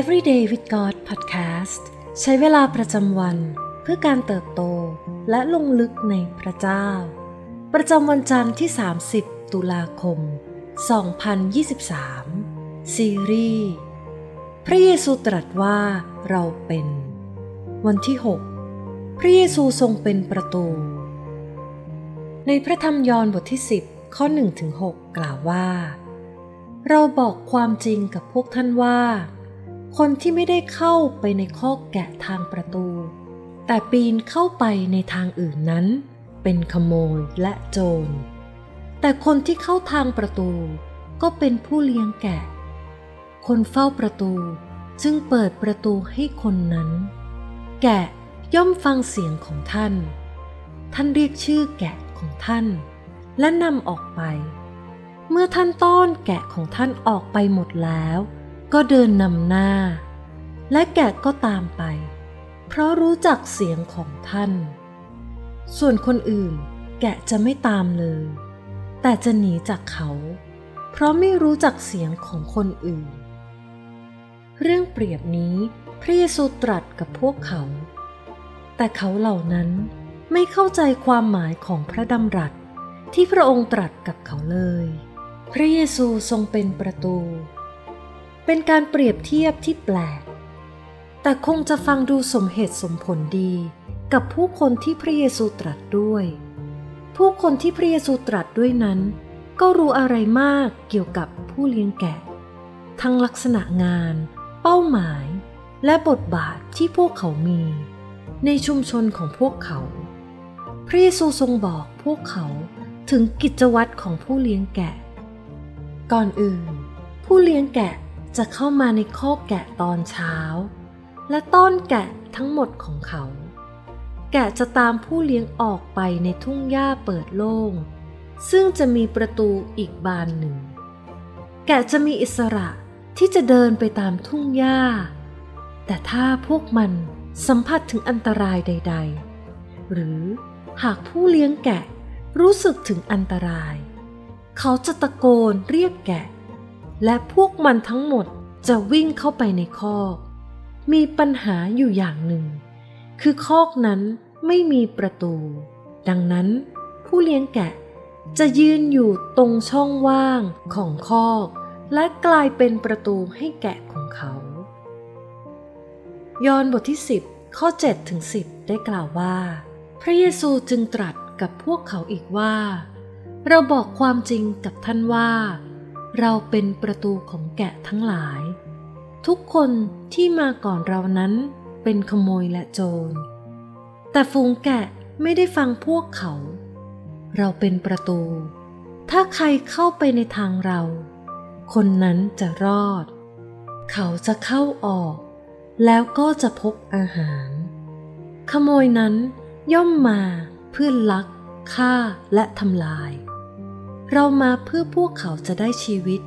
Everyday with God Podcast ใช้เวลาประจำวันเพื่อการเติบโตและลงลึกในพระเจ้า ประจำวันจันทร์ที่ 30 ตุลาคม 2023 ซีรีส์พระเยซูตรัสว่าเราเป็น วันที่ 6 พระเยซูทรงเป็นประตู ในพระธรรมยอห์นบทที่ 10 ข้อ1-6 กล่าวว่า เราบอกความจริงกับพวกท่านว่า คนที่ไม่ได้เข้าไปในข้อกแกะทางประตู แต่ปีนเข้าไปในทางอื่นนั้น เป็นขโมยและโจร แต่คนที่เข้าทางประตู ก็เป็นผู้เลี้ยงแกะ คนเฝ้าประตูจึงเปิดประตูให้คนนั้น แกะย่อมฟังเสียงของท่าน ท่านเรียกชื่อแกะของท่าน และนำออกไป เมื่อท่านต้อนแกะของท่านออกไปหมดแล้ว ก็เดินนำหน้า และแกะก็ตามไป เพราะรู้จักเสียงของท่าน ส่วนคนอื่นแกะจะไม่ตามเลย แต่จะหนีจากเขา เพราะไม่รู้จักเสียงของคนอื่น เรื่องเปรียบนี้พระเยซูตรัสกับพวกเขา แต่เขาเหล่านั้นไม่เข้าใจความหมายของพระดำรัสที่พระองค์ตรัสกับเขาเลย พระเยซูทรงเป็นประตู เป็นการเปรียบเทียบที่แปลก แต่คงจะฟังดูสมเหตุสมผลดีกับผู้คนที่พระเยซูตรัสด้วย ผู้คนที่พระเยซูตรัสด้วยนั้น ก็รู้อะไรมากเกี่ยวกับผู้เลี้ยงแกะ ทั้งลักษณะงาน เป้าหมาย และบทบาทที่พวกเขามี ในชุมชนของพวกเขา พระเยซูทรงบอกพวกเขาถึงกิจวัตรของผู้เลี้ยงแกะ ก่อนอื่น ผู้เลี้ยงแกะ จะเข้ามาในคอกแกะตอนเช้า และต้อนแกะทั้งหมดของเขา แกะจะตามผู้เลี้ยงออกไปในทุ่งหญ้าเปิดโล่ง ซึ่งจะมีประตูอีกบานหนึ่ง แกะจะมีอิสระที่จะเดินไปตามทุ่งหญ้า แต่ถ้าพวกมันสัมผัสถึงอันตรายใด ๆ หรือหากผู้เลี้ยงแกะรู้สึกถึงอันตราย เขาจะตะโกนเรียกแกะ และพวกมันทั้งหมดจะวิ่งเข้าไปในคอก มีปัญหาอยู่อย่างหนึ่ง คือคอกนั้นไม่มีประตู ดังนั้นผู้เลี้ยงแกะจะยืนอยู่ตรงช่องว่างของคอก และกลายเป็นประตูให้แกะของเขา ยอห์นบทที่ 10 ข้อ7ถึง10 ได้กล่าวว่า พระเยซูจึงตรัสกับพวกเขาอีกว่า เราบอกความจริงกับท่านว่า เราเป็นประตูของแกะทั้งหลาย ทุกคนที่มาก่อนเรานั้นเป็นขโมยและโจร แต่ฝูงแกะไม่ได้ฟังพวกเขา เราเป็นประตู ถ้าใครเข้าไปในทางเรา คนนั้นจะรอด เขาจะเข้าออก แล้วก็จะพบอาหาร ขโมยนั้นย่อมมาเพื่อลัก ฆ่าและทำลาย เรามาเพื่อพวกเขาจะได้ชีวิต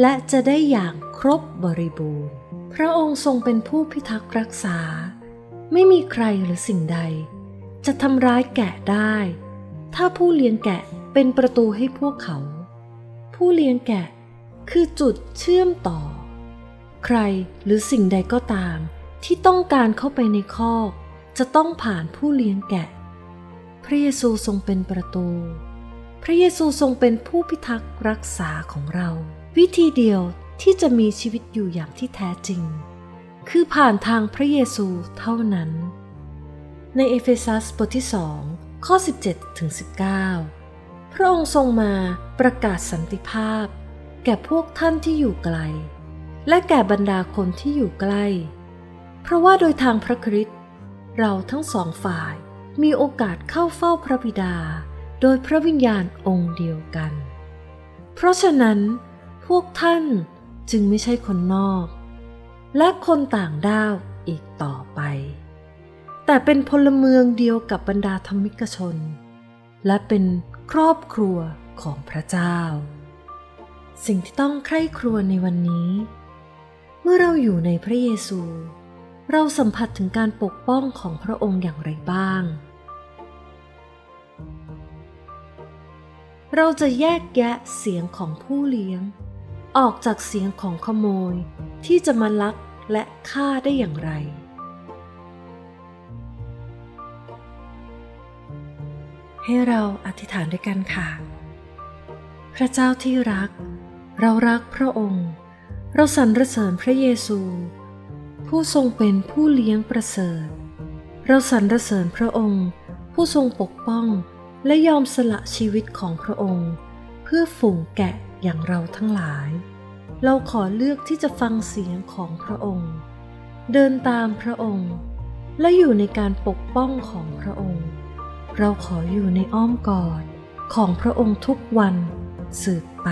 และจะได้อย่างครบบริบูรณ์ พระองค์ทรงเป็นผู้พิทักษ์รักษา ไม่มีใครหรือสิ่งใด จะทำร้ายแกะได้ ถ้าผู้เลี้ยงแกะเป็นประตูให้พวกเขา ผู้เลี้ยงแกะคือจุดเชื่อมต่อ ใครหรือสิ่งใดก็ตามที่ต้องการเข้าไปในคอกจะต้องผ่านผู้เลี้ยงแกะ พระเยซูทรงเป็นประตู พระเยซูทรงเป็นผู้พิทักษ์รักษาของเรา วิธีเดียวที่จะมีชีวิตอยู่อย่างที่แท้จริง คือผ่านทางพระเยซูเท่านั้น ในเอเฟซัสบทที่สองข้อ 17ถึง19 พระองค์ทรงมาประกาศสันติภาพ แก่พวกท่านที่อยู่ไกล และแก่บรรดาคนที่อยู่ใกล้ เพราะว่าโดยทางพระคริสต์เราทั้งสองฝ่ายมีโอกาสเข้าเฝ้าพระบิดา โดยพระวิญญาณองค์เดียวกัน เพราะฉะนั้นพวกท่านจึงไม่ใช่คนนอก และคนต่างด้าวอีกต่อไป แต่เป็นพลเมืองเดียวกับบรรดาธรรมิกชน และเป็นครอบครัวของพระเจ้า สิ่งที่ต้องใคร่ครวญในวันนี้ เมื่อเราอยู่ในพระเยซู เราสัมผัสถึงการปกป้องของพระองค์อย่างไรบ้าง เราจะแยกแยะเสียงของผู้เลี้ยง ออกจากเสียงของขโมยที่จะมาลักและฆ่าได้อย่างไร ให้เราอธิษฐานด้วยกันค่ะ พระเจ้าที่รัก เรารักพระองค์ เราสรรเสริญพระเยซู ผู้ทรงเป็นผู้เลี้ยงประเสริฐ เราสรรเสริญพระองค์ ผู้ทรงปกป้อง และยอมสละชีวิตของพระองค์ เพื่อฝูงแกะอย่างเราทั้งหลาย เราขอเลือกที่จะฟังเสียงของพระองค์ เดินตามพระองค์ และอยู่ในการปกป้องของพระองค์ เราขออยู่ในอ้อมกอดของพระองค์ทุกวันสืบไป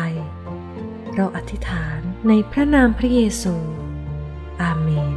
เราอธิษฐานในพระนามพระเยซู อาเมน